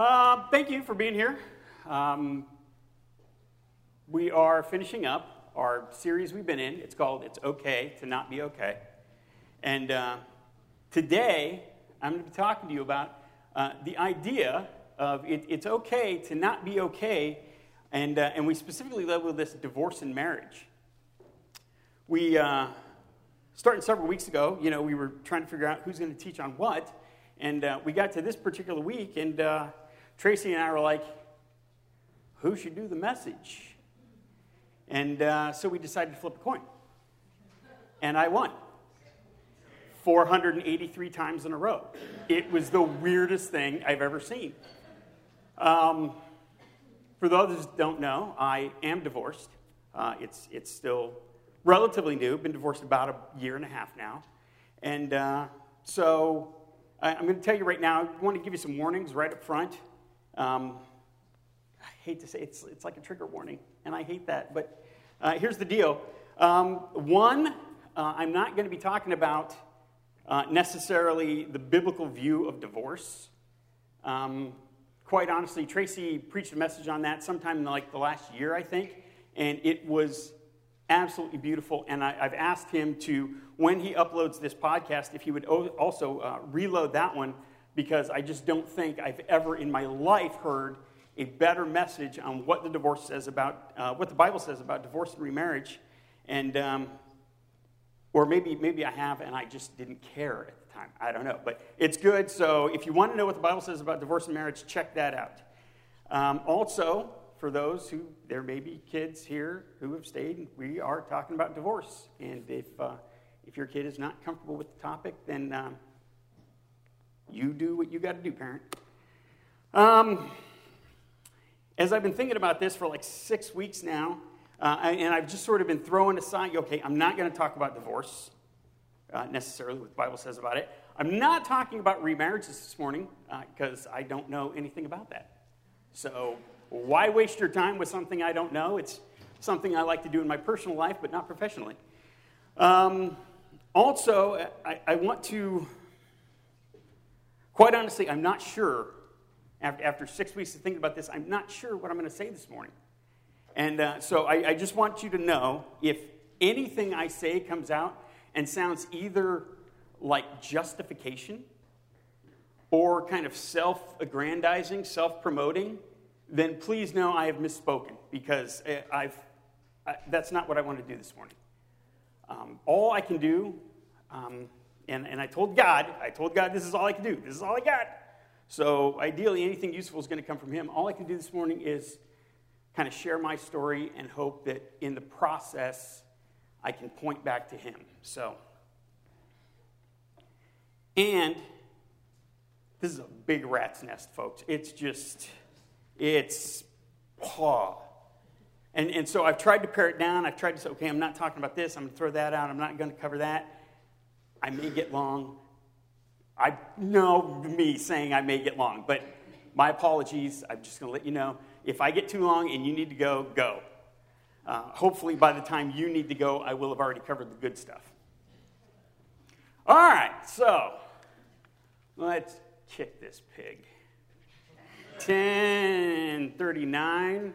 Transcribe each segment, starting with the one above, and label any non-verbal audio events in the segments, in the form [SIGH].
Uh, thank you for being here. Um, we are finishing up our series we've been in. It's called It's Okay to Not Be Okay. And uh, today, I'm going to be talking to you about uh, the idea of it, it's okay to not be okay. And, uh, and we specifically label this divorce and marriage. We, uh, starting several weeks ago, you know, we were trying to figure out who's going to teach on what. And uh, we got to this particular week, and Tracy and I were like, who should do the message? And uh, so we decided to flip a coin. And I won 483 times in a row. It was the weirdest thing I've ever seen. Um, for those who don't know, I am divorced. Uh, it's, it's still relatively new, been divorced about a year and a half now. And uh, so I, am going to tell you right now, I want to give you some warnings right up front. Um, I hate to say it's, it's like a trigger warning, and I hate that, but uh, here's the deal. Um, one, uh, I'm not going to be talking about uh, necessarily the biblical view of divorce. Um, quite honestly, Tracy preached a message on that sometime in like the last year, I think, and it was absolutely beautiful. And I, have asked him to, when he uploads this podcast, if he would also uh, reload that one, because I just don't think I've ever in my life heard a better message on what the divorce says about, uh, what the Bible says about divorce and remarriage. And, um, or maybe, maybe I have and I just didn't care at the time. I don't know. But it's good. So if you want to know what the Bible says about divorce and marriage, check that out. Um, also, for those who, there may be kids here who have stayed, we are talking about divorce. And if, uh, if your kid is not comfortable with the topic, then um, you do what you got to do, parent. Um, as I've been thinking about this for like six weeks now, uh, and I've just sort of been throwing aside, okay, I'm not going to talk about divorce uh, necessarily, what the Bible says about it. I'm not talking about remarriages this morning because uh, I don't know anything about that. So why waste your time with something I don't know? It's something I like to do in my personal life, but not professionally. Um, also, I, I, want to, quite honestly, I'm not sure, after, after six weeks of thinking about this, I'm not sure what I'm going to say this morning. And uh, so I, I just want you to know if anything I say comes out and sounds either like justification or kind of self aggrandizing, self promoting, then please know I have misspoken because uh, I've, I, that's not what I want to do this morning. Um, all I can do, um, and, and I told God, I told God this is all I can do. This is all I got. So ideally, anything useful is going to come from Him. All I can do this morning is kind of share my story and hope that in the process, I can point back to Him. So, and this is a big rat's nest, folks. It's just it's paw. And, and so I've tried to pare it down. I've tried to say, okay, I'm not talking about this. I'm going to throw that out. I'm not going to cover that. I may get long. I know me saying I may get long, but my apologies. I'm just going to let you know. If I get too long and you need to go, go. Uh, hopefully, by the time you need to go, I will have already covered the good stuff. All right, so let's kick this pig. 1039.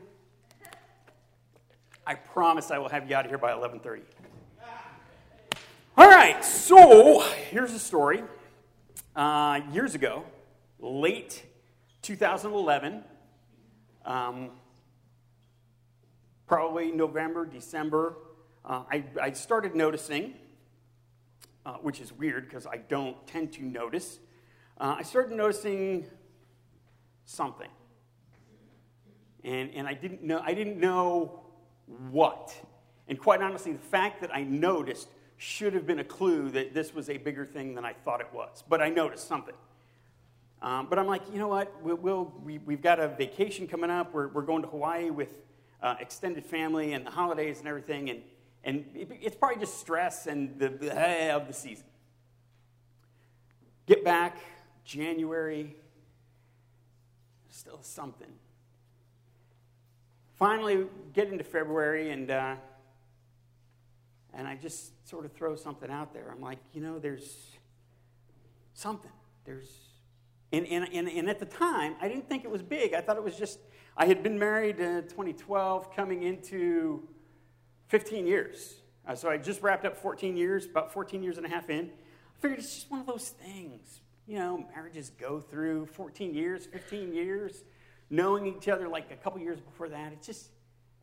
I promise I will have you out of here by 1130. All right, so here's a story. Uh, years ago, late 2011, um, probably November, December, uh, I, I, started noticing, uh, which is weird because I don't tend to notice, uh, I started noticing something. And, and I, didn't know, I didn't know what. And quite honestly, the fact that I noticed should have been a clue that this was a bigger thing than I thought it was. But I noticed something. Um, but I'm like, you know what? We'll, we'll, we, we have got a vacation coming up. We're, we're going to Hawaii with uh, extended family and the holidays and everything. And, and it, it's probably just stress and the, the of the season. Get back, January, still something. Finally, get into February, and uh, and I just sort of throw something out there. I'm like, you know, there's something. There's And, and, and, and at the time, I didn't think it was big. I thought it was just, I had been married in 2012, coming into 15 years. Uh, so I just wrapped up 14 years, about 14 years and a half in. I figured it's just one of those things. You know, marriages go through 14 years, 15 years, knowing each other like a couple years before that. It's just,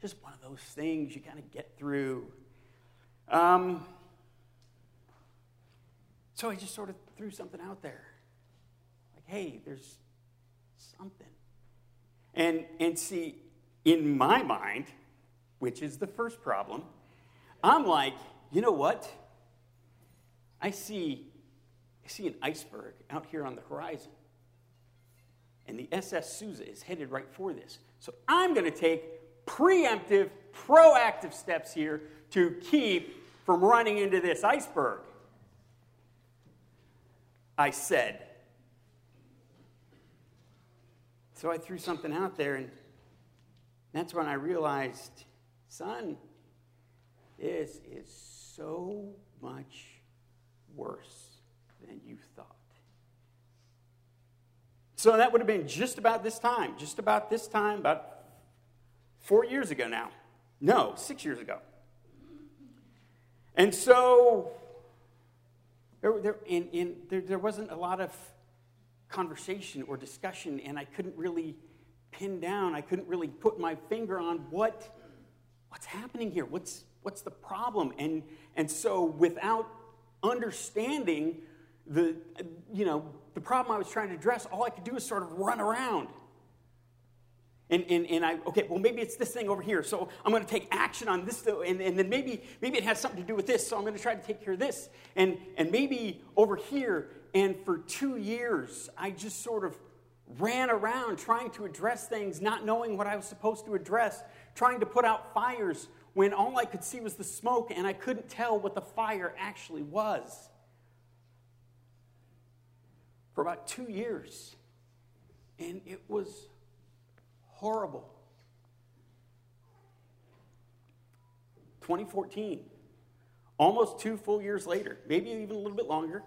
just one of those things you kind of get through. Um, so I just sort of threw something out there. Like, hey, there's something. And, and see, in my mind, which is the first problem, I'm like, you know what? I see, I see an iceberg out here on the horizon. And the SS Souza is headed right for this. So I'm going to take preemptive, proactive steps here to keep from running into this iceberg. I said. So I threw something out there, and that's when I realized, son, this is so much worse than you thought. So that would have been just about this time, just about this time, about four years ago now. No, six years ago. And so there, there, and, and there, there wasn't a lot of conversation or discussion, and I couldn't really pin down, I couldn't really put my finger on what, what's happening here. What's, what's the problem? And, and so without understanding the, you know, the problem I was trying to address, all I could do is sort of run around. And, and, and I, okay, well, maybe it's this thing over here. So I'm going to take action on this, and, and then maybe, maybe it has something to do with this. So I'm going to try to take care of this. And, and maybe over here. And for two years, I just sort of ran around trying to address things, not knowing what I was supposed to address, trying to put out fires when all I could see was the smoke and I couldn't tell what the fire actually was. For about two years. And it was horrible. 2014, almost two full years later, maybe even a little bit longer.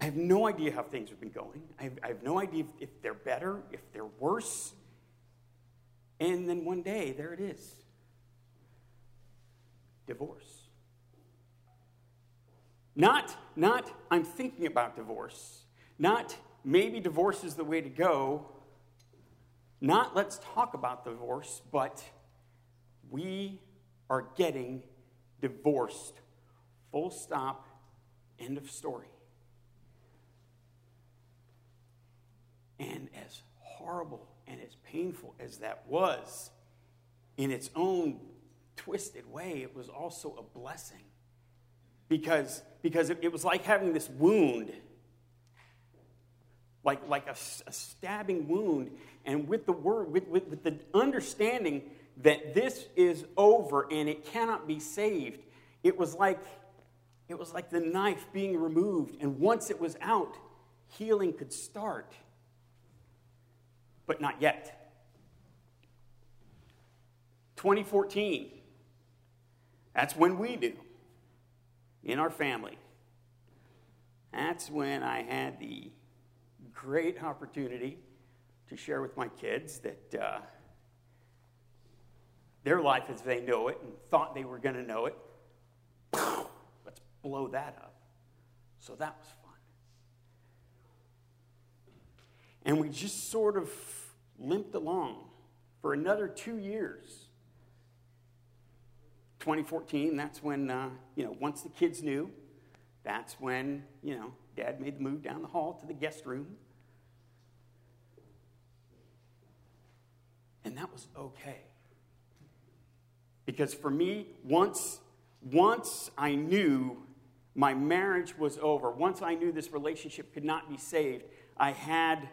I have no idea how things have been going. I have, I have no idea if, if they're better, if they're worse. And then one day, there it is divorce. Not, not, I'm thinking about divorce. Not, maybe divorce is the way to go. Not, let's talk about divorce, but we are getting divorced. Full stop, end of story. And as horrible and as painful as that was, in its own twisted way, it was also a blessing. Because, because it, it was like having this wound, like, like a, a stabbing wound, and with the word, with, with, with the understanding that this is over and it cannot be saved, it was like it was like the knife being removed, and once it was out, healing could start but not yet. 2014, that's when we do in our family. That's when I had the great opportunity to share with my kids that uh, their life as they know it and thought they were going to know it. [SNIFFS] Let's blow that up. So that was fun. And we just sort of limped along for another two years. 2014, that's when, uh, you know, once the kids knew, that's when, you know, dad made the move down the hall to the guest room. And that was okay. Because for me, once, once I knew my marriage was over, once I knew this relationship could not be saved, I had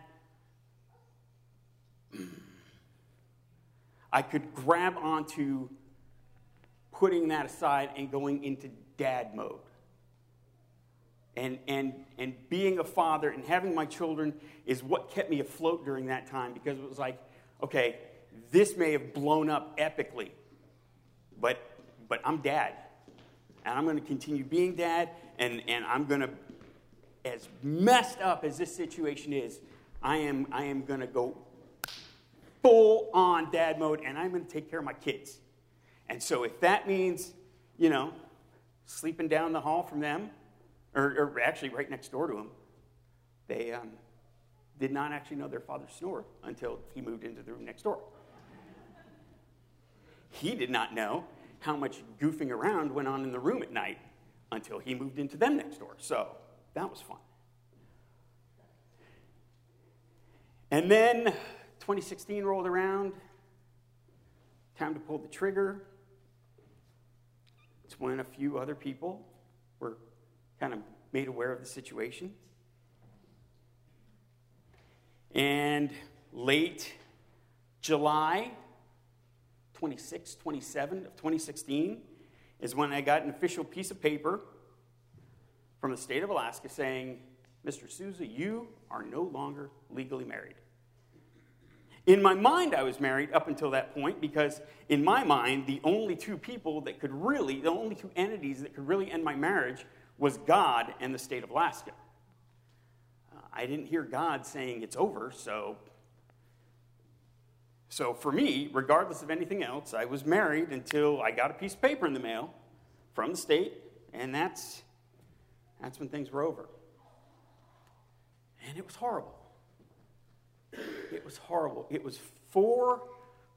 I could grab onto putting that aside and going into dad mode. And, and, and being a father and having my children is what kept me afloat during that time because it was like, okay, this may have blown up epically, but, but I'm dad. And I'm going to continue being dad, and, and I'm going to as messed up as this situation is, I am, I am going to go full on dad mode and I'm going to take care of my kids. And so if that means, you know, sleeping down the hall from them, or, or actually right next door to them, they um, did not actually know their father snored until he moved into the room next door. He did not know how much goofing around went on in the room at night until he moved into them next door. So that was fun. And then 2016 rolled around. Time to pull the trigger. It's when a few other people were kind of made aware of the situation. And late July 26, 27 of 2016 is when I got an official piece of paper from the state of Alaska saying, Mr. Souza, you are no longer legally married. In my mind, I was married up until that point because, in my mind, the only two people that could really, the only two entities that could really end my marriage was God and the state of Alaska. Uh, I didn't hear God saying it's over, so. So for me, regardless of anything else, I was married until I got a piece of paper in the mail from the state, and that's, that's when things were over. And it was horrible. It was horrible. It was four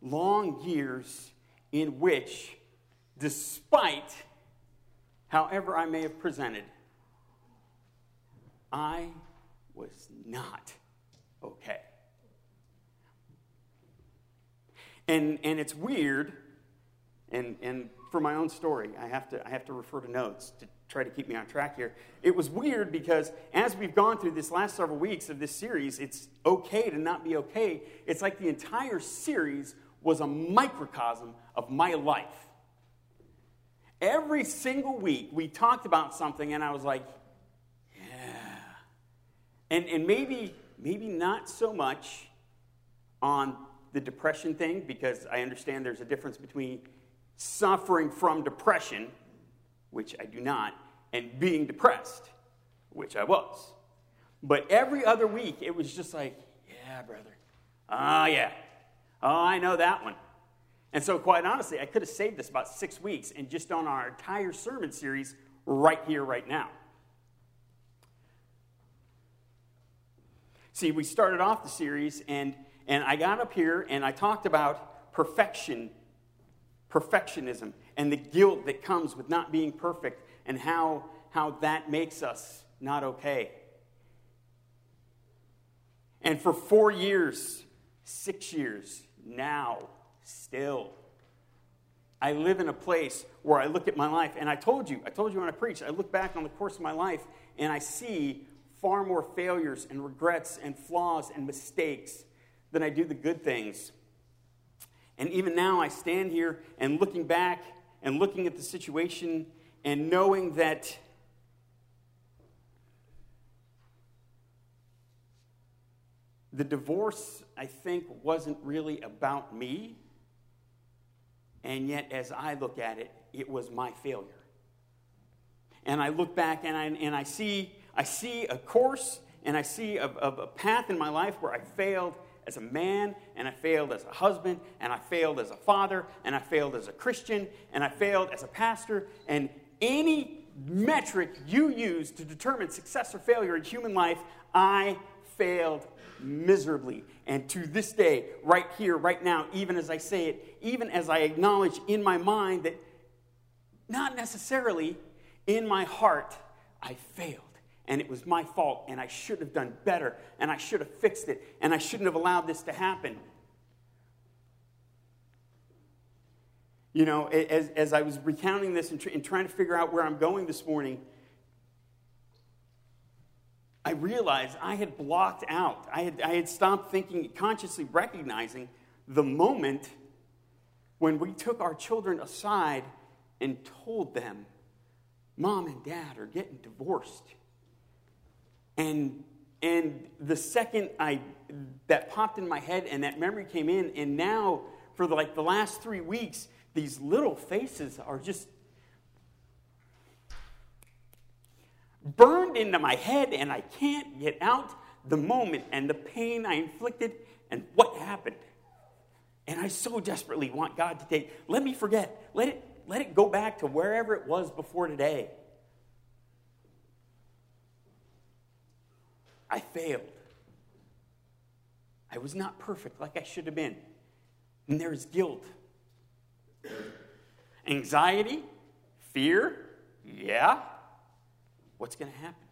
long years in which, despite however I may have presented, I was not okay. And, and it's weird, and, and for my own story, I have, to, I have to refer to notes to try to keep me on track here. It was weird because as we've gone through this last several weeks of this series, it's okay to not be okay. It's like the entire series was a microcosm of my life. Every single week, we talked about something, and I was like, yeah. And, and maybe, maybe not so much on the depression thing, because I understand there's a difference between suffering from depression, which I do not, and being depressed, which I was. But every other week, it was just like, yeah, brother. Oh, yeah. Oh, I know that one. And so, quite honestly, I could have saved this about six weeks and just done our entire sermon series right here, right now. See, we started off the series, and, and I got up here and I talked about perfection, perfectionism, and the guilt that comes with not being perfect, and how, how that makes us not okay. And for four years, six years, now, still. I live in a place where I look at my life, and I told you, I told you when I preached, I look back on the course of my life and I see far more failures and regrets and flaws and mistakes than I do the good things. And even now, I stand here and looking back and looking at the situation and knowing that the divorce, I think, wasn't really about me. And yet, as I look at it, it was my failure. And I look back and I, and I, see, I see a course and I see a, a, a path in my life where I failed as a man, and I failed as a husband, and I failed as a father, and I failed as a Christian, and I failed as a pastor. And any metric you use to determine success or failure in human life, I failed miserably. And to this day, right here, right now, even as I say it, even as I acknowledge in my mind that not necessarily in my heart, I failed. And it was my fault, and I should have done better, and I should have fixed it, and I shouldn't have allowed this to happen. You know, as, as I was recounting this and, tr- and trying to figure out where I'm going this morning, I realized I had blocked out, I had, I had stopped thinking, consciously recognizing the moment when we took our children aside and told them, Mom and Dad are getting divorced. And, and the second I, that popped in my head and that memory came in, and now for like the last three weeks, these little faces are just burned into my head, and I can't get out the moment and the pain I inflicted and what happened. And I so desperately want God to take, let me forget. Let it, let it go back to wherever it was before today. I failed. I was not perfect like I should have been. And there's guilt. Anxiety, fear, yeah. What's going to happen?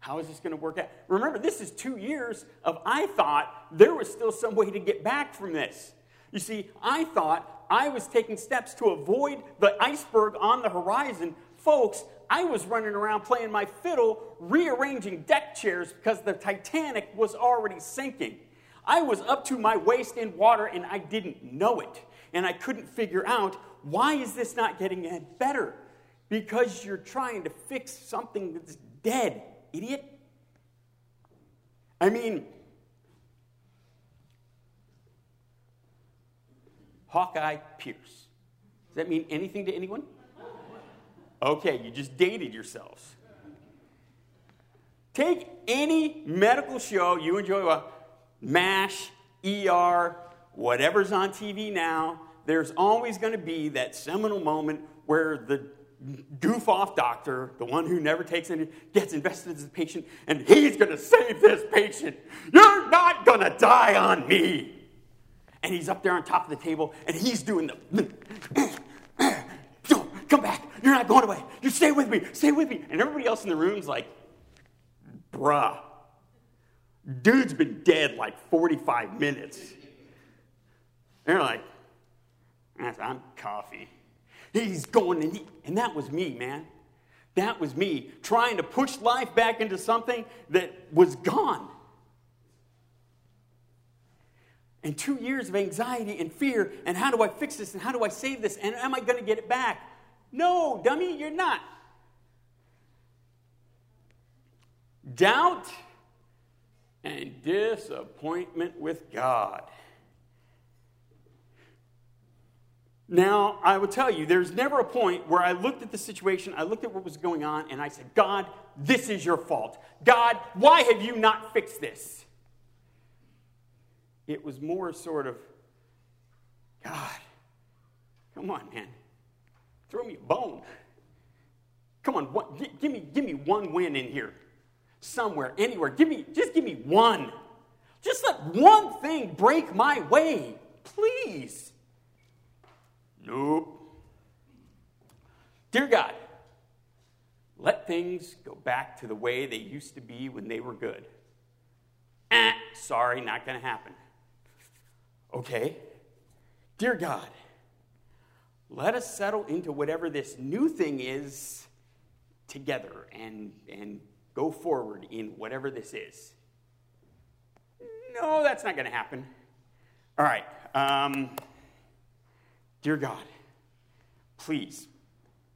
How is this going to work out? Remember, this is two years of I thought there was still some way to get back from this. You see, I thought I was taking steps to avoid the iceberg on the horizon. Folks, I was running around playing my fiddle, rearranging deck chairs because the Titanic was already sinking. I was up to my waist in water and I didn't know it. And I couldn't figure out why is this not getting better? Because you're trying to fix something that's dead, idiot. I mean, Hawkeye Pierce. Does that mean anything to anyone? Okay, you just dated yourselves. Take any medical show you enjoy, well, MASH, ER, whatever's on TV now, there's always going to be that seminal moment where the goof off doctor, the one who never takes any, gets invested in the patient, and he's going to save this patient. You're not going to die on me. And he's up there on top of the table, and he's doing the. You're not going away. You stay with me. Stay with me. And everybody else in the room's like, bruh. Dude's been dead like 45 minutes. They're like, I'm coffee. He's going, and, he, and that was me, man. That was me trying to push life back into something that was gone. And two years of anxiety and fear, and how do I fix this, and how do I save this, and am I going to get it back? No, dummy, you're not. Doubt and disappointment with God. Now, I will tell you, there's never a point where I looked at the situation, I looked at what was going on, and I said, God, this is your fault. God, why have you not fixed this? It was more sort of, God, come on, man. Throw me a bone. Come on, what, give, me, give me one win in here. Somewhere, anywhere. Give me, just give me one. Just let one thing break my way, please. Nope. Dear God, let things go back to the way they used to be when they were good. Eh, sorry, not going to happen. Okay. Dear God, let us settle into whatever this new thing is together and, and go forward in whatever this is. No, that's not going to happen. All right. Um, dear God, please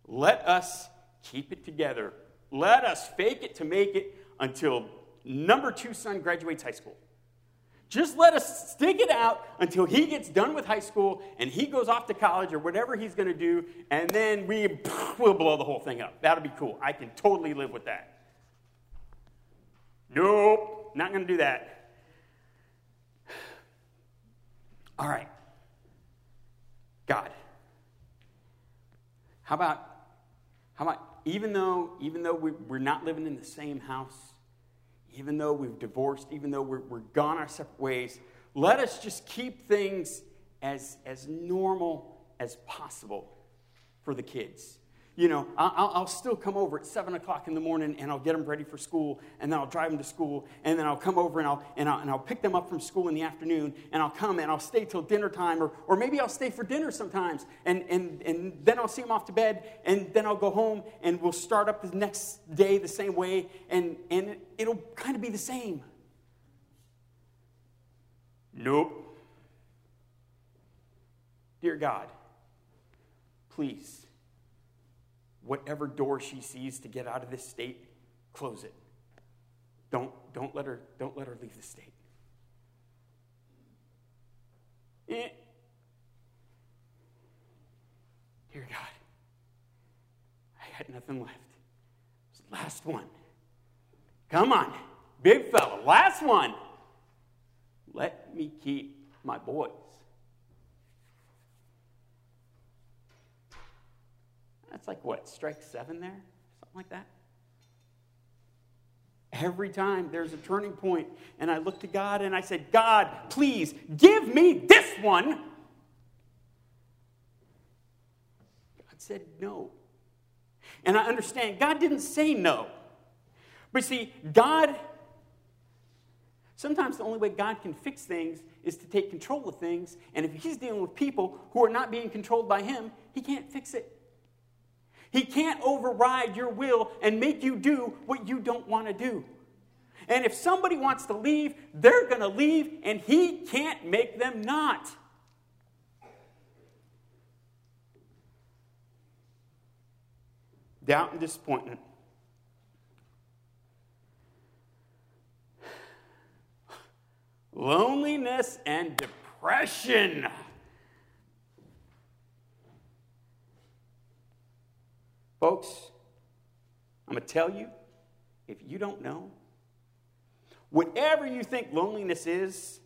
let us keep it together. Let us fake it to make it until number two son graduates high school. Just let us stick it out until he gets done with high school and he goes off to college or whatever he's going to do, and then we [LAUGHS] will blow the whole thing up. That'll be cool. I can totally live with that. Nope, not going to do that. [SIGHS] All right. God. How about how about even though even though we, we're not living in the same house, even though we've divorced, even though we're, we're gone our separate ways, let us just keep things as, as normal as possible for the kids. You know, I'll, I'll, still come over at 7 o'clock in the morning and I'll get them ready for school and then I'll drive them to school and then I'll come over and I'll, and I'll, and I'll pick them up from school in the afternoon and I'll come and I'll stay till dinner time or, or maybe I'll stay for dinner sometimes and, and, and then I'll see them off to bed and then I'll go home and we'll start up the next day the same way and, and it'll kind of be the same. Nope. Dear God, please whatever door she sees to get out of this state, close it. Don't, don't, let, her, don't let her leave the state. Eh. Dear God, I had nothing left. I was Last one. Come on, big fella, last one. Let me keep my boys. That's like what, strike seven there? Something like that? Every time there's a turning point, and I look to God and I said, God, please give me this one. God said no. And I understand God didn't say no. But see, God, sometimes the only way God can fix things is to take control of things. And if He's dealing with people who are not being controlled by Him, He can't fix it. He can't override your will and make you do what you don't want to do. And if somebody wants to leave, they're going to leave, and He can't make them not. Doubt and disappointment. Loneliness and depression. Folks, I'm going to tell you if you don't know, whatever you think loneliness is,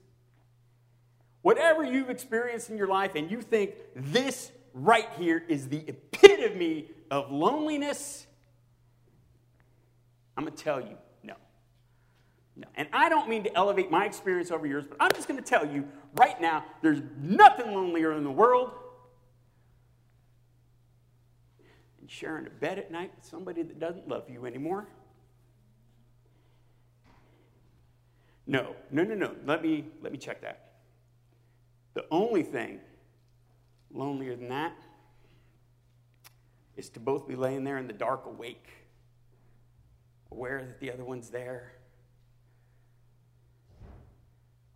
whatever you've experienced in your life, and you think this right here is the epitome of loneliness, I'm going to tell you no. No. And I don't mean to elevate my experience over yours, but I'm just going to tell you right now there's nothing lonelier in the world and sharing a bed at night with somebody that doesn't love you anymore. No, no, no, no. Let me, let me check that. The only thing lonelier than that is to both be laying there in the dark awake, aware that the other one's there,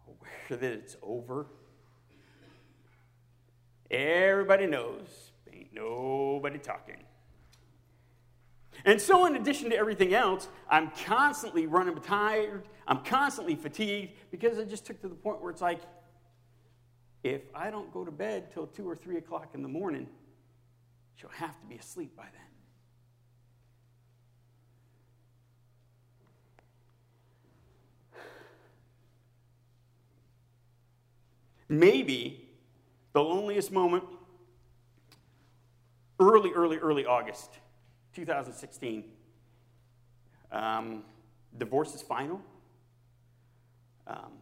aware that it's over. Everybody knows, ain't nobody talking. And so, in addition to everything else, I'm constantly running tired. I'm constantly fatigued because I just took to the point where it's like, if I don't go to bed till two or three o'clock in the morning, she'll have to be asleep by then. Maybe the loneliest moment, early, early, early August. 2016. Um, divorce is final. Um,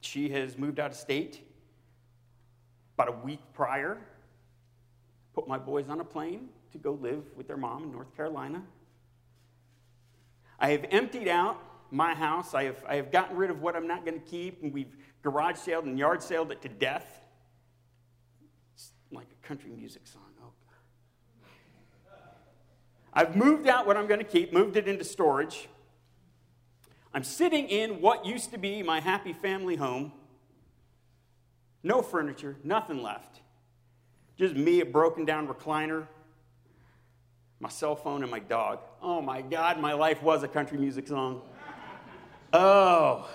she has moved out of state about a week prior. Put my boys on a plane to go live with their mom in North Carolina. I have emptied out my house. I have, I have gotten rid of what I'm not going to keep, and we've garage saled and yard saled it to death. It's like a country music song. I've moved out what I'm going to keep, moved it into storage. I'm sitting in what used to be my happy family home. No furniture, nothing left. Just me, a broken down recliner, my cell phone, and my dog. Oh my God, my life was a country music song. Oh.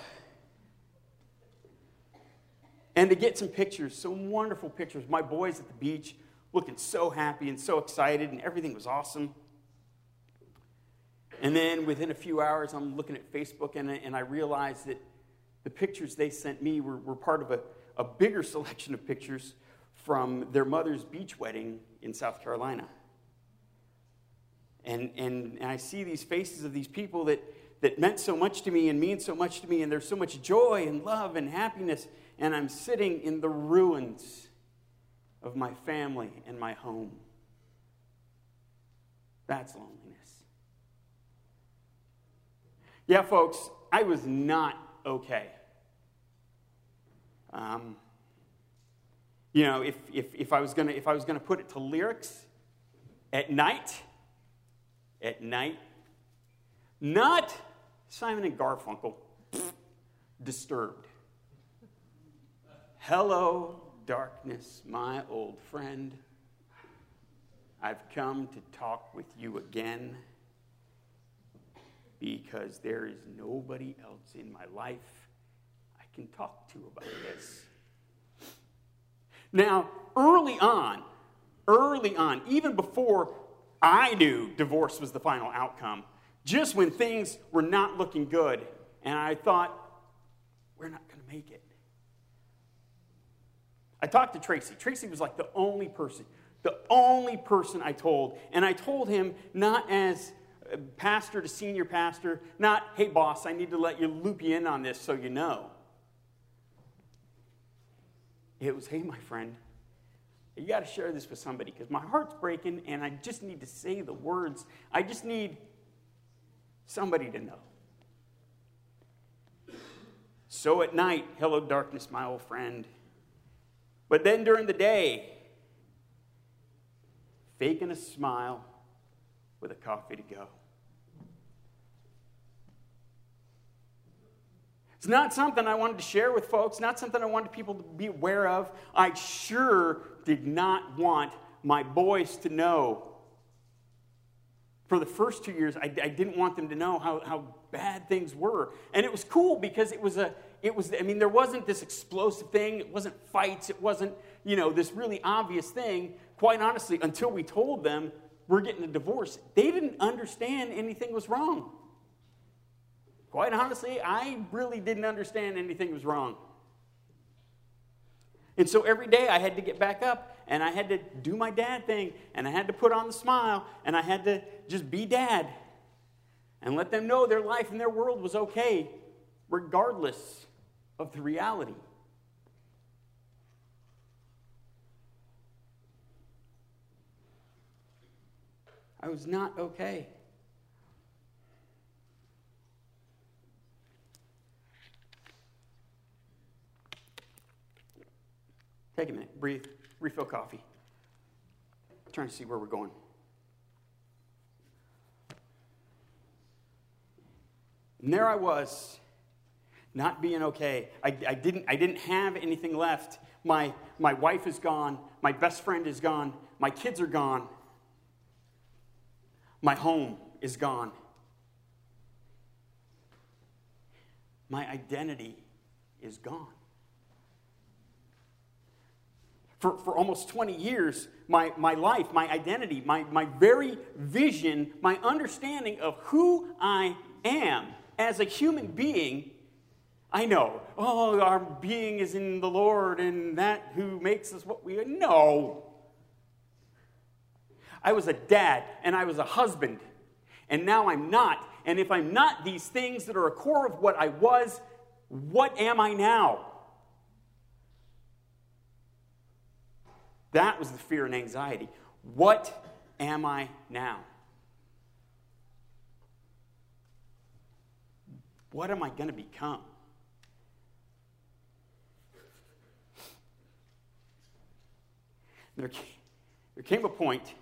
And to get some pictures, some wonderful pictures. My boys at the beach looking so happy and so excited, and everything was awesome. And then within a few hours, I'm looking at Facebook and, and I realized that the pictures they sent me were, were part of a, a bigger [LAUGHS] selection of pictures from their mother's beach wedding in South Carolina. And, and, and I see these faces of these people that, that meant so much to me and mean so much to me, and there's so much joy and love and happiness, and I'm sitting in the ruins of my family and my home. That's lonely. Yeah, folks, I was not okay. Um, you know, if, if, if I was gonna if I was gonna put it to lyrics, at night, at night, not Simon and Garfunkel, [SNIFFS] disturbed. Hello, darkness, my old friend. I've come to talk with you again because there is nobody else in my life I can talk to about this. Now, early on, early on, even before I knew divorce was the final outcome, just when things were not looking good. And I thought, we're not going to make it. I talked to Tracy. Tracy was like the only person, the only person I told. And I told him not as pastor to senior pastor, not, hey, boss, I need to let you loop you in on this so you know. It was, hey, my friend, you got to share this with somebody because my heart's breaking and I just need to say the words. I just need somebody to know. So at night, hello, darkness, my old friend. But then during the day, faking a smile with a coffee to go. It's not something I wanted to share with folks, not something I wanted people to be aware of. I sure did not want my boys to know. For the first two years, I, I didn't want them to know how, how bad things were. And it was cool because it was a, it was, I mean, there wasn't this explosive thing. It wasn't fights. It wasn't, you know, this really obvious thing. Quite honestly, until we told them we're getting a divorce, they didn't understand anything was wrong. Quite honestly, I really didn't understand anything was wrong. And so every day I had to get back up and I had to do my dad thing and I had to put on the smile and I had to just be dad and let them know their life and their world was okay regardless of the reality. I was not okay. Take a minute, breathe, refill coffee. Trying to see where we're going. And there I was, not being okay. I, I, didn't, I didn't have anything left. My, my wife is gone. My best friend is gone. My kids are gone. My home is gone. My identity is gone for, for almost 20 years, my, my life, my identity, my, my very vision, my understanding of who I am as a human being, I know, oh, our being is in the Lord and that who makes us what we are. No. I was a dad and I was a husband, and now I'm not. And if I'm not these things that are a core of what I was, what am I now? That was the fear and anxiety. What am I now? What am I going to become? There, there came a point,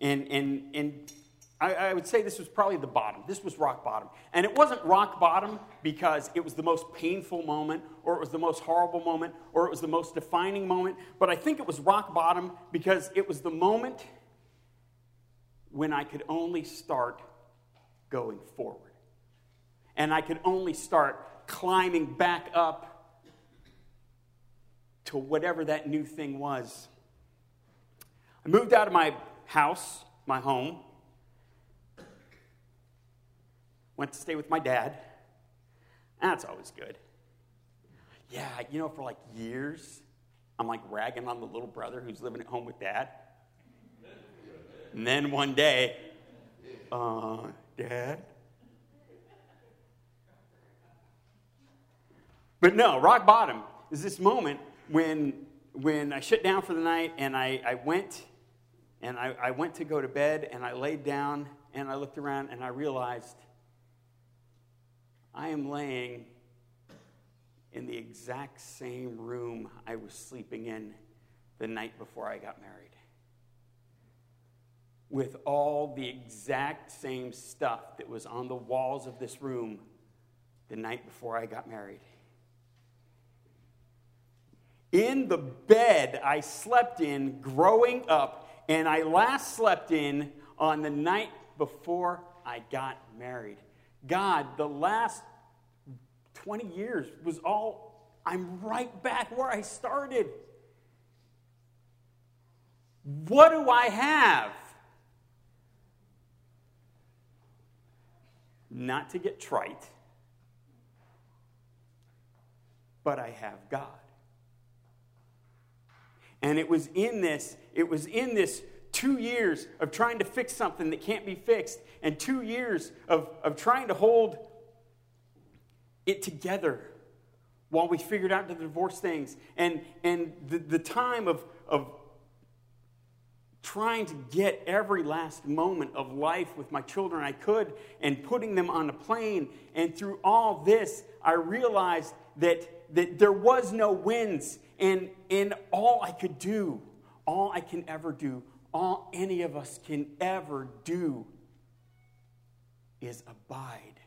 and, and, and I, I, would say this was probably the bottom. This was rock bottom. And it wasn't rock bottom because it was the most painful moment, or it was the most horrible moment, or it was the most defining moment. But I think it was rock bottom because it was the moment when I could only start going forward. And I could only start climbing back up to whatever that new thing was. I moved out of my house, my home Went to stay with my dad. That's always good. Yeah, you know, for like years, I'm like ragging on the little brother who's living at home with dad. And then one day, uh, dad? But no, rock bottom is this moment when, when I shut down for the night and I, I went and I, I went to go to bed and I laid down and I looked around and I realized I am laying in the exact same room I was sleeping in the night before I got married. With all the exact same stuff that was on the walls of this room the night before I got married. In the bed I slept in growing up, and I last slept in on the night before I got married. God, the last 20 years was all, I'm right back where I started. What do I have? Not to get trite, but I have God. And it was in this, it was in this two years of trying to fix something that can't be fixed, and two years of, of trying to hold it together while we figured out the divorce things, and, and the, the time of, of trying to get every last moment of life with my children I could and putting them on a plane. And through all this, I realized that, that there was no wins. And, and all I could do, all I can ever do, all any of us can ever do is abide.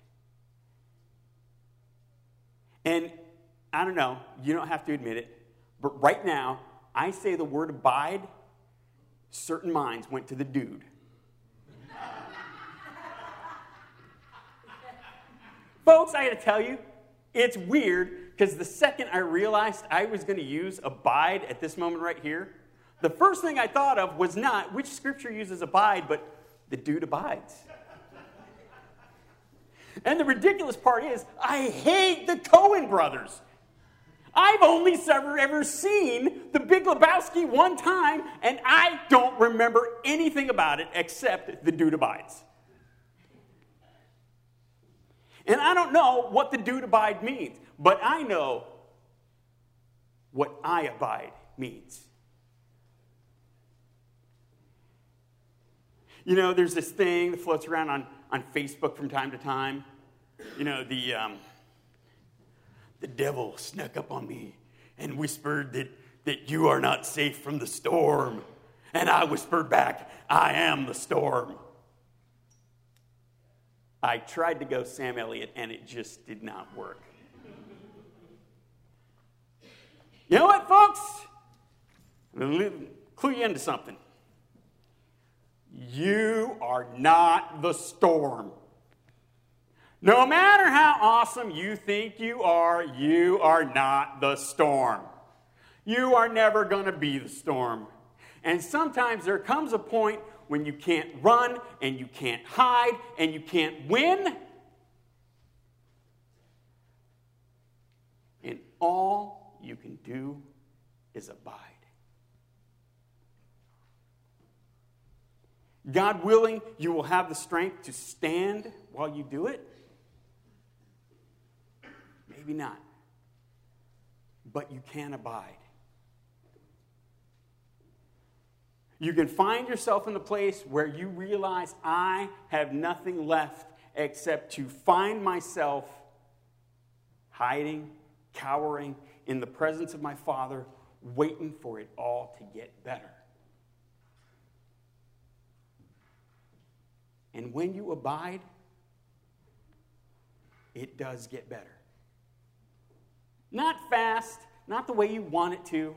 And I don't know, you don't have to admit it, but right now, I say the word abide certain minds went to the dude. [LAUGHS] Folks, I gotta tell you, it's weird because the second I realized I was gonna use abide at this moment right here, the first thing I thought of was not which scripture uses abide, but the dude abides. And the ridiculous part is, I hate the Coen brothers. I've only ever, ever seen The Big Lebowski one time, and I don't remember anything about it except the dude abides. And I don't know what the dude abide means, but I know what I abide means. You know, there's this thing that floats around on, on Facebook from time to time. You know, the. Um, the devil snuck up on me and whispered that, that you are not safe from the storm. And I whispered back, I am the storm. I tried to go Sam Elliott and it just did not work. You know what, folks? Clue you into something. You are not the storm. No matter how awesome you think you are, you are not the storm. You are never going to be the storm. And sometimes there comes a point when you can't run and you can't hide and you can't win. And all you can do is abide. God willing, you will have the strength to stand while you do it. Maybe not. But you can abide. You can find yourself in the place where you realize I have nothing left except to find myself hiding, cowering in the presence of my Father, waiting for it all to get better. And when you abide, it does get better. Not fast, not the way you want it to.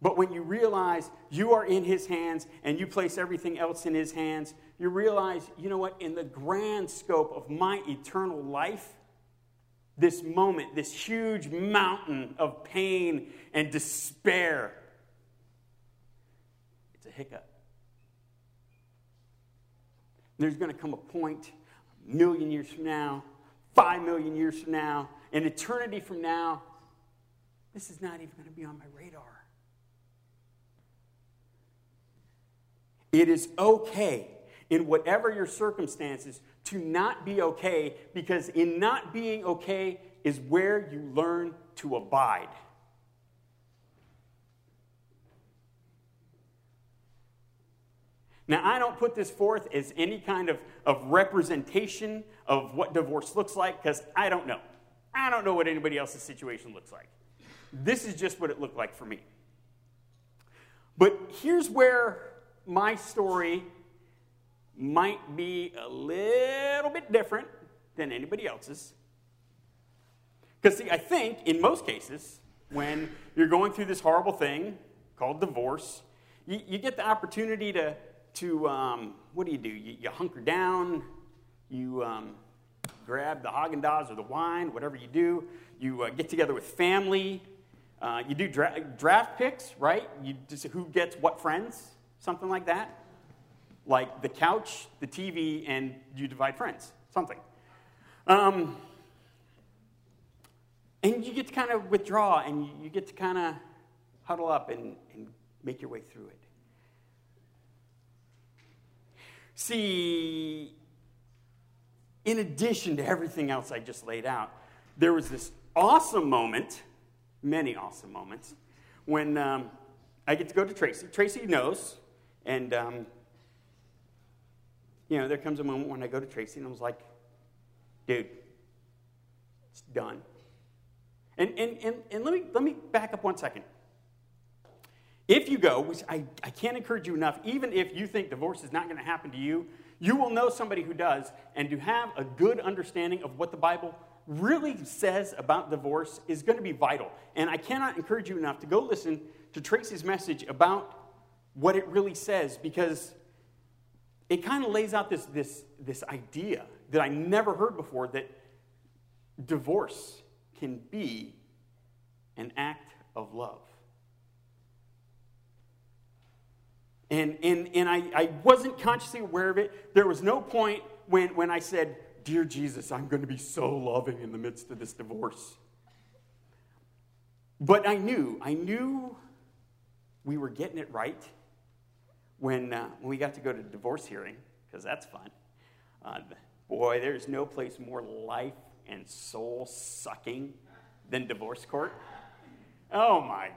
But when you realize you are in His hands and you place everything else in His hands, you realize, you know what, in the grand scope of my eternal life, this moment, this huge mountain of pain and despair, it's a hiccup. There's going to come a point, a million years from now, five million years from now, an eternity from now, this is not even going to be on my radar. It is okay in whatever your circumstances to not be okay because in not being okay is where you learn to abide. Now, I don't put this forth as any kind of, of representation of what divorce looks like because I don't know. I don't know what anybody else's situation looks like. This is just what it looked like for me. But here's where my story might be a little bit different than anybody else's. Because, see, I think in most cases, when you're going through this horrible thing called divorce, you, you get the opportunity to, to um, what do you do? You, you hunker down, you um, grab the Haagen Dazs or the wine, whatever you do. You uh, get together with family. Uh, you do dra- draft picks, right? You just, who gets what friends, something like that. like the couch, the TV, and you divide friends, something. Um, and you get to kind of withdraw and you get to kind of huddle up and, and make your way through it. See, in addition to everything else I just laid out, there was this awesome moment, many awesome moments, when um, I get to go to Tracy. Tracy knows, and um, you know, there comes a moment when I go to Tracy and I was like, dude, it's done. And, and, and, and let, me, let me back up one second. If you go, which I, I can't encourage you enough, even if you think divorce is not going to happen to you, you will know somebody who does, and to have a good understanding of what the Bible really says about divorce is going to be vital. And I cannot encourage you enough to go listen to Tracy's message about what it really says because it kind of lays out this, this, this idea that I never heard before that divorce can be an act of love. And, and, and I, I wasn't consciously aware of it. There was no point when, when I said, Dear Jesus, I'm going to be so loving in the midst of this divorce. But I knew, I knew we were getting it right when, uh, when we got to go to divorce hearing, because that's fun. Uh, boy, there's no place more life and soul sucking than divorce court. Oh my.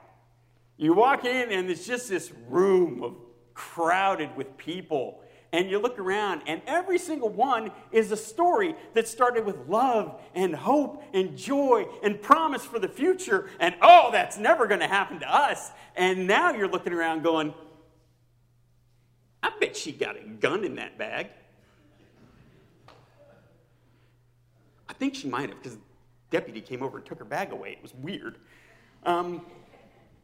You walk in, and it's just this room of crowded with people. And you look around, and every single one is a story that started with love and hope and joy and promise for the future. And oh, that's never going to happen to us. And now you're looking around going, I bet she got a gun in that bag. I think she might have, because the deputy came over and took her bag away. It was weird. Um,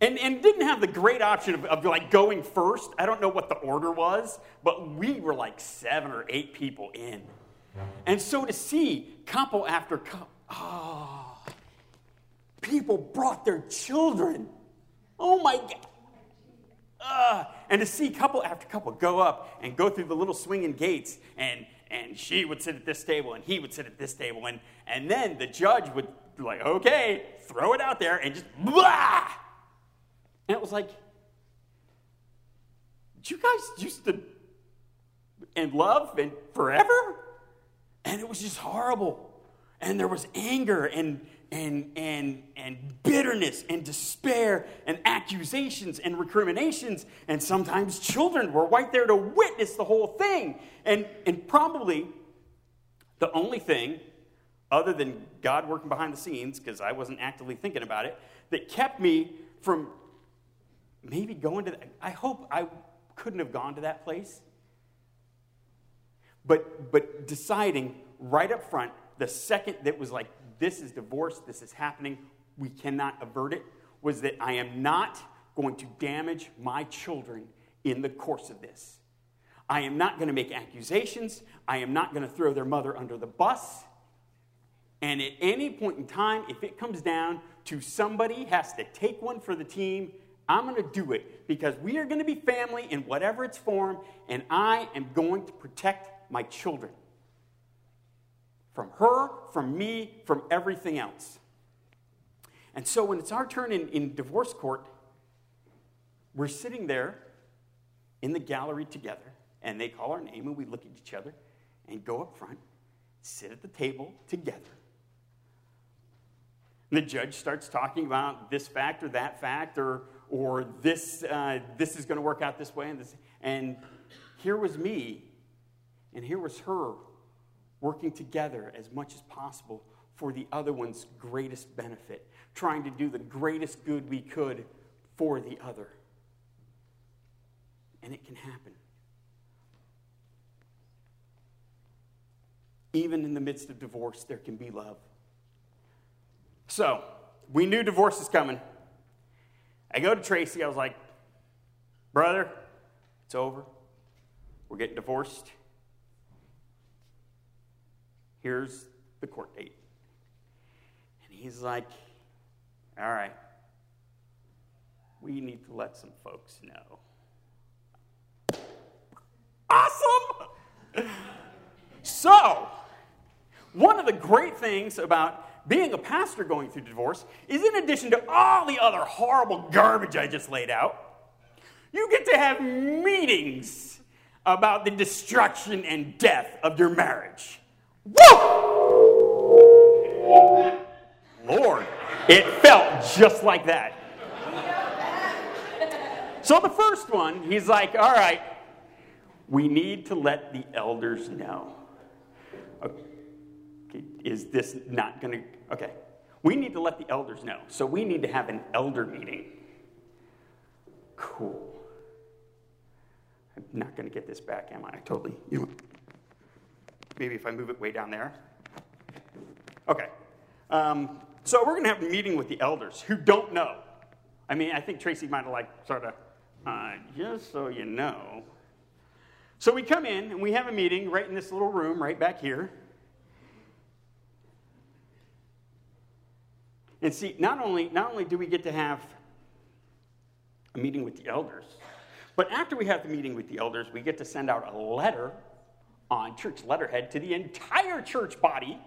and, and didn't have the great option of, of like going first. I don't know what the order was, but we were like seven or eight people in. And so to see couple after couple, oh, people brought their children. Oh my God. Uh, and to see couple after couple go up and go through the little swinging gates, and, and she would sit at this table, and he would sit at this table, and, and then the judge would be like, okay, throw it out there, and just blah! And it was like, you guys used to and love and forever? And it was just horrible. And there was anger and and and and bitterness and despair and accusations and recriminations and sometimes children were right there to witness the whole thing and and probably the only thing other than god working behind the scenes because i wasn't actively thinking about it that kept me from maybe going to, that. I hope I couldn't have gone to that place. But, but deciding right up front, the second that was like, this is divorce, this is happening, we cannot avert it, was that I am not going to damage my children in the course of this. I am not going to make accusations. I am not going to throw their mother under the bus. And at any point in time, if it comes down to somebody has to take one for the team, I'm going to do it because we are going to be family in whatever its form, and I am going to protect my children from her, from me, from everything else. And so when it's our turn in, in divorce court, we're sitting there in the gallery together, and they call our name, and we look at each other and go up front, sit at the table together. And the judge starts talking about this fact or that fact or or this, uh, this is going to work out this way. And, this, and here was me, and here was her working together as much as possible for the other one's greatest benefit, trying to do the greatest good we could for the other. And it can happen. Even in the midst of divorce, there can be love. So, we knew divorce is coming. I go to Tracy, I was like, brother, it's over. We're getting divorced. Here's the court date. And he's like, all right, we need to let some folks know. Awesome! So, one of the great things about being a pastor going through divorce is, in addition to all the other horrible garbage I just laid out, you get to have meetings about the destruction and death of your marriage. Woo! Lord, it felt just like that. So the first one, he's like, all right, we need to let the elders know. Okay, is this not going to, okay. We need to let the elders know. So we need to have an elder meeting. Cool. I'm not going to get this back, am I? I totally, you know, maybe if I move it way down there. Okay. Um, so we're going to have a meeting with the elders who don't know. I mean, I think Tracy might have like sort of, uh, just so you know. So we come in and we have a meeting right in this little room right back here. And see, not only, not only do we get to have a meeting with the elders, but after we have the meeting with the elders, we get to send out a letter on church letterhead to the entire church body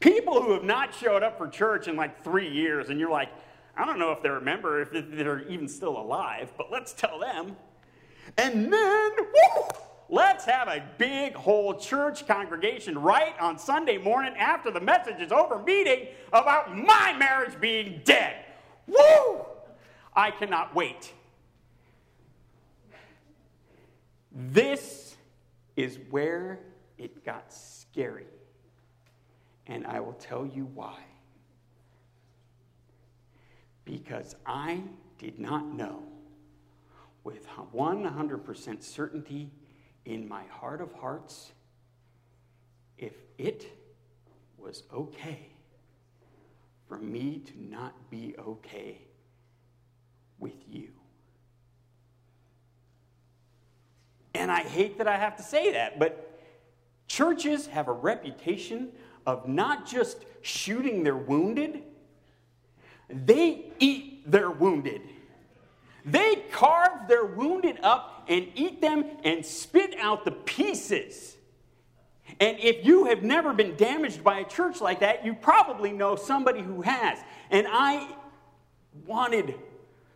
People who have not showed up for church in like three years, and you're like, I don't know if they remember, if they're even still alive, but let's tell them. And then, woo, let's have a big whole church congregation right on Sunday morning after the message is over meeting about my marriage being dead. Woo! I cannot wait. This is where it got scary and I will tell you why. Because I did not know with 100% certainty in my heart of hearts if it was okay for me to not be okay with you. And I hate that I have to say that, but churches have a reputation of not just shooting their wounded, they eat their wounded. They carve their wounded up and eat them and spit out the pieces. And if you have never been damaged by a church like that, you probably know somebody who has. And I wanted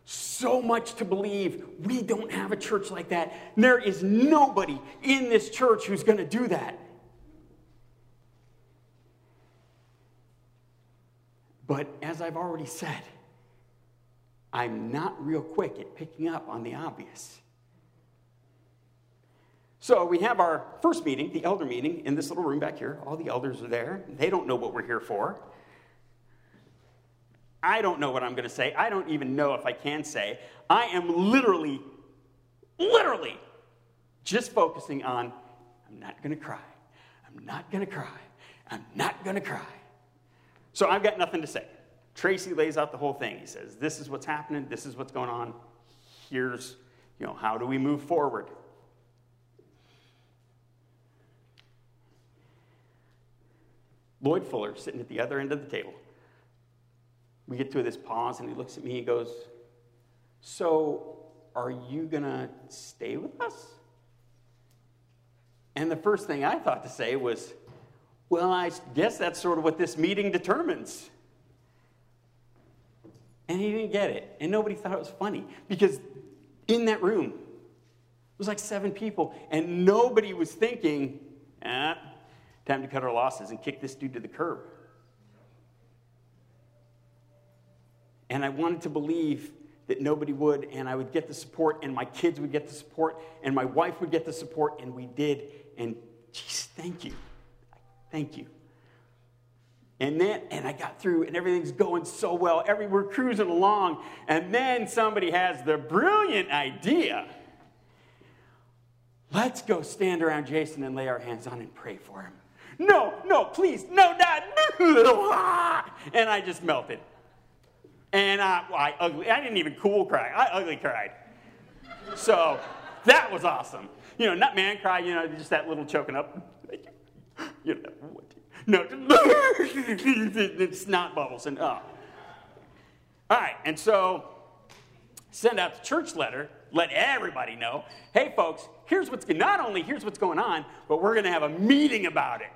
so much to believe we don't have a church like that. And There is nobody in this church who's going to do that. But as I've already said, I'm not real quick at picking up on the obvious. So we have our first meeting, the elder meeting, in this little room back here. All the elders are there. They don't know what we're here for. I don't know what I'm going to say. I don't even know if I can say. I am literally, literally just focusing on I'm not going to cry. I'm not going to cry. I'm not going to cry. So I've got nothing to say. Tracy lays out the whole thing. He says, This is what's happening, this is what's going on. Here's, you know, how do we move forward? Lloyd Fuller sitting at the other end of the table. We get through this pause, and he looks at me and he goes, So, are you going to stay with us? And the first thing I thought to say was, well, I guess that's sort of what this meeting determines. And he didn't get it. And nobody thought it was funny because in that room, it was like seven people, and nobody was thinking, ah, time to cut our losses and kick this dude to the curb. And I wanted to believe that nobody would, and I would get the support, and my kids would get the support, and my wife would get the support, and we did. And geez, thank you. Thank you. And then, and I got through, and everything's going so well. Every, we're cruising along. And then somebody has the brilliant idea let's go stand around Jason and lay our hands on and pray for him. No, no, please, no, not. [LAUGHS] [LAUGHS] And I just melted. And I, I, ugly, I didn't even cool cry. I ugly cried. So that was awesome. You know, not man cry, you know, just that little choking up. you know, no, [LAUGHS] it's not bubbles and oh. All right, and so send out the church letter, let everybody know, hey folks, here's what's not only here's what's going on, but we're going to have a meeting about it.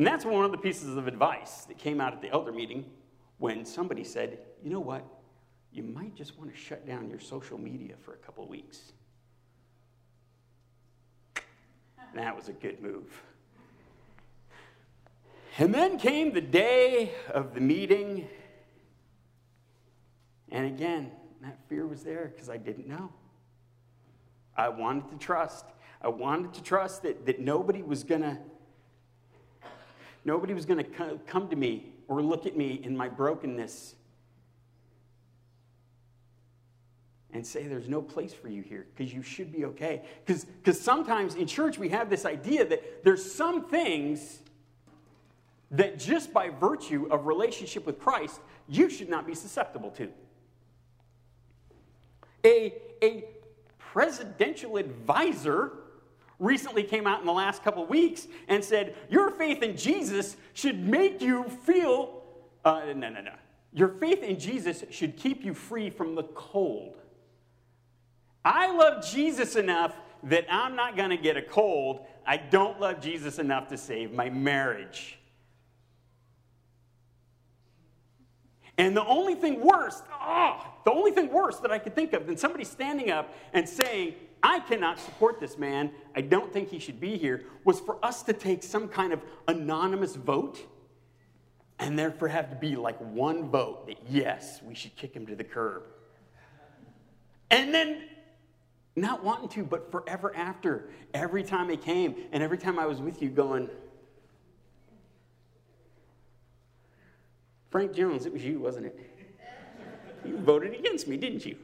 And that's one of the pieces of advice that came out at the elder meeting when somebody said, you know what? You might just want to shut down your social media for a couple weeks. That was a good move. And then came the day of the meeting. And again, that fear was there because I didn't know. I wanted to trust. I wanted to trust that, that nobody was going to nobody was going to come to me or look at me in my brokenness and say there's no place for you here because you should be okay. Because sometimes in church we have this idea that there's some things that just by virtue of relationship with Christ, you should not be susceptible to. A, a presidential advisor recently came out in the last couple weeks and said, Your faith in Jesus should make you feel, uh, no, no, no. Your faith in Jesus should keep you free from the cold. I love Jesus enough that I'm not going to get a cold. I don't love Jesus enough to save my marriage. And the only thing worse, oh, the only thing worse that I could think of than somebody standing up and saying, I cannot support this man, I don't think he should be here, was for us to take some kind of anonymous vote and therefore have to be like one vote that yes, we should kick him to the curb. And then not wanting to, but forever after, every time he came and every time I was with you going, Frank Jones, it was you, wasn't it? You voted against me, didn't you?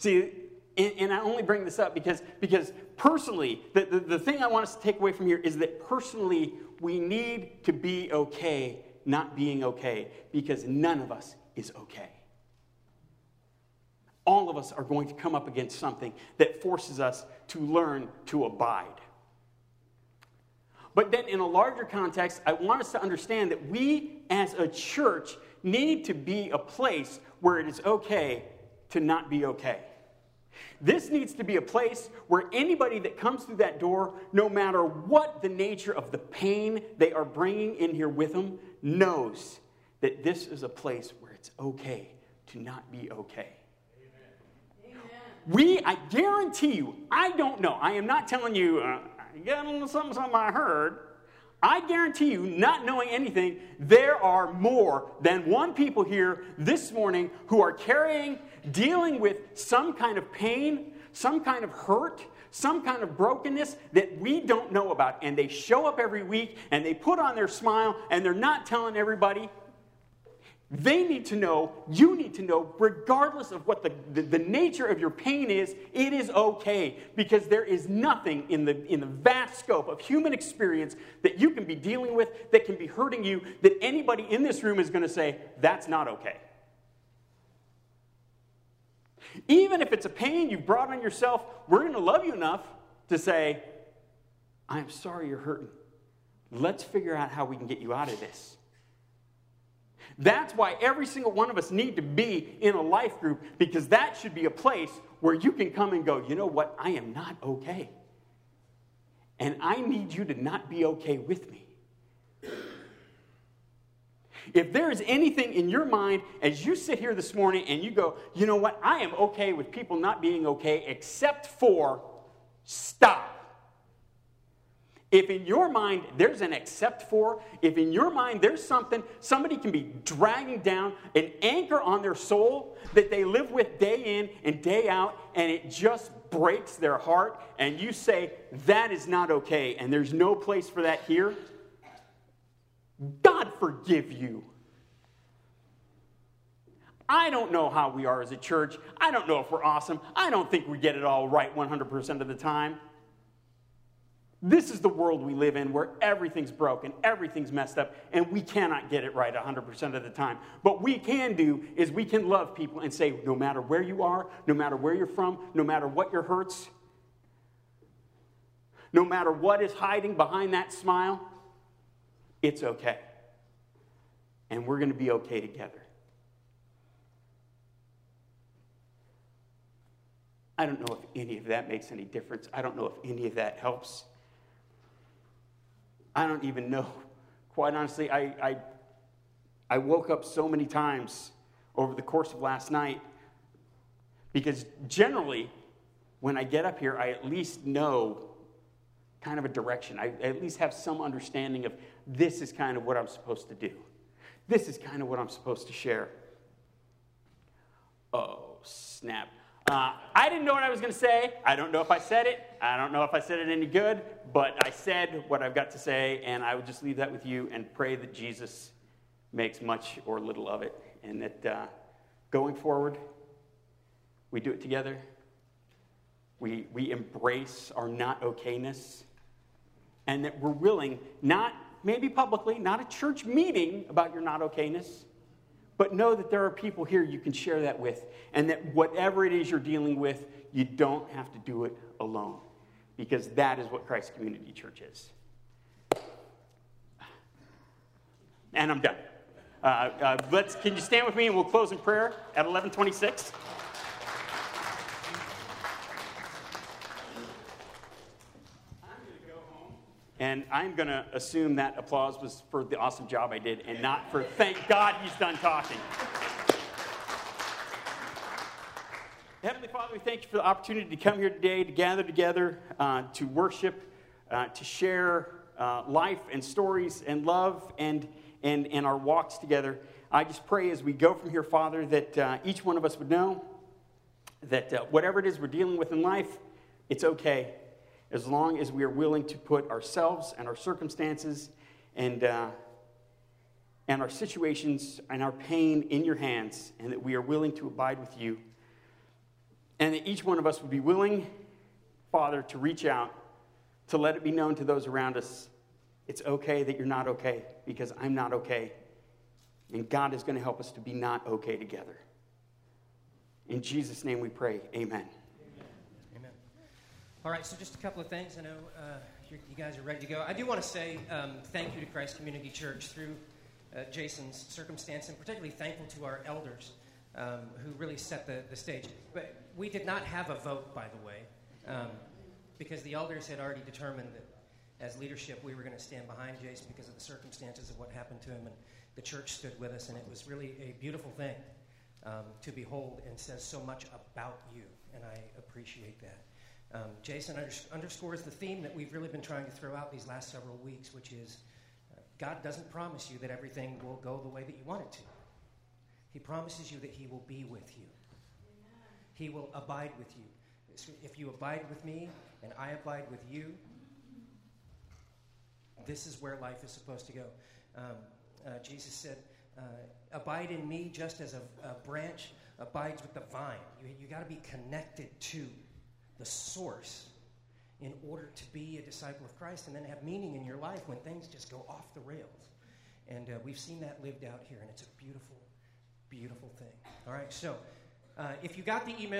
See, and, and, I only bring this up because, because personally, the, the, the thing I want us to take away from here is that personally, we need to be okay not being okay because none of us is okay. All of us are going to come up against something that forces us to learn to abide. But then, in a larger context, I want us to understand that we as a church need to be a place where it is okay to not be okay. This needs to be a place where anybody that comes through that door, no matter what the nature of the pain they are bringing in here with them, knows that this is a place where it's okay to not be okay. Amen. We, I guarantee you, I don't know. I am not telling you, uh, you got little something, something I heard. I guarantee you, not knowing anything, there are more than one people here this morning who are carrying, dealing with some kind of pain, some kind of hurt, some kind of brokenness that we don't know about. And they show up every week and they put on their smile and they're not telling everybody. They need to know, you need to know, regardless of what the, the, the, nature of your pain is, it is okay because there is nothing in the, in the vast scope of human experience that you can be dealing with that can be hurting you that anybody in this room is going to say, that's not okay. Even if it's a pain you've brought on yourself, we're going to love you enough to say, I'm sorry you're hurting. Let's figure out how we can get you out of this. That's why every single one of us need to be in a life group because that should be a place where you can come and go, you know what? I am not okay. And I need you to not be okay with me. If there is anything in your mind as you sit here this morning and you go, you know what? I am okay with people not being okay except for stop. If in your mind there's an except for, if in your mind there's something somebody can be dragging down, an anchor on their soul that they live with day in and day out, and it just breaks their heart, and you say, that is not okay, and there's no place for that here, God forgive you. I don't know how we are as a church. I don't know if we're awesome. I don't think we get it all right 100% of the time. This is the world we live in where everything's broken, everything's messed up, and we cannot get it right 100% of the time. But we can do is we can love people and say, no matter where you are, no matter where you're from, no matter what your hurts, no matter what is hiding behind that smile, It's okay. And we're going to be okay together. I don't know if any of that makes any difference. I don't know if any of that helps. I don't even know. Quite honestly, I, I, I woke up so many times over the course of last night because generally, when I get up here, I at least know kind of a direction. I at least have some understanding of this is kind of what I'm supposed to do. This is kind of what I'm supposed to share. Oh, snap. Uh, I didn't know what I was going to say. I don't know if I said it. I don't know if I said it any good, but I said what I've got to say, and I would just leave that with you and pray that Jesus makes much or little of it, and that uh, going forward, we do it together. We, we embrace our not okayness, and that we're willing, not maybe publicly, not a church meeting about your not okayness, but know that there are people here you can share that with, and that whatever it is you're dealing with, you don't have to do it alone, because that is what Christ Community Church is. And I'm done. Uh, uh, let's, can you stand with me and we'll close in prayer at 1126? And I'm going to assume that applause was for the awesome job I did and not for thank God he's done talking. Heavenly Father, we thank you for the opportunity to come here today, to gather together, uh, to worship, uh, to share uh, life and stories and love and, and, and our walks together. I just pray as we go from here, Father, that uh, each one of us would know that uh, whatever it is we're dealing with in life, it's okay as long as we are willing to put ourselves and our circumstances and, uh, and our situations and our pain in your hands, and that we are willing to abide with you. And that each one of us would be willing, Father, to reach out, to let it be known to those around us it's okay that you're not okay because I'm not okay. And God is going to help us to be not okay together. In Jesus' name we pray. Amen. All right, so just a couple of things. I know uh, you guys are ready to go. I do want to say um, thank you to Christ Community Church through uh, Jason's circumstance, and particularly thankful to our elders um, who really set the, the stage. But we did not have a vote, by the way, um, because the elders had already determined that as leadership we were going to stand behind Jason because of the circumstances of what happened to him, and the church stood with us, and it was really a beautiful thing um, to behold and says so much about you, and I appreciate that. Um, Jason underscores the theme that we've really been trying to throw out these last several weeks, which is uh, God doesn't promise you that everything will go the way that you want it to. He promises you that He will be with you, He will abide with you. If you abide with me and I abide with you, this is where life is supposed to go. Um, uh, Jesus said, uh, Abide in me just as a, a branch abides with the vine. You, you got to be connected to the source in order to be a disciple of Christ and then have meaning in your life when things just go off the rails. And uh, we've seen that lived out here, and it's a beautiful, beautiful thing. All right, so uh, if you got the email,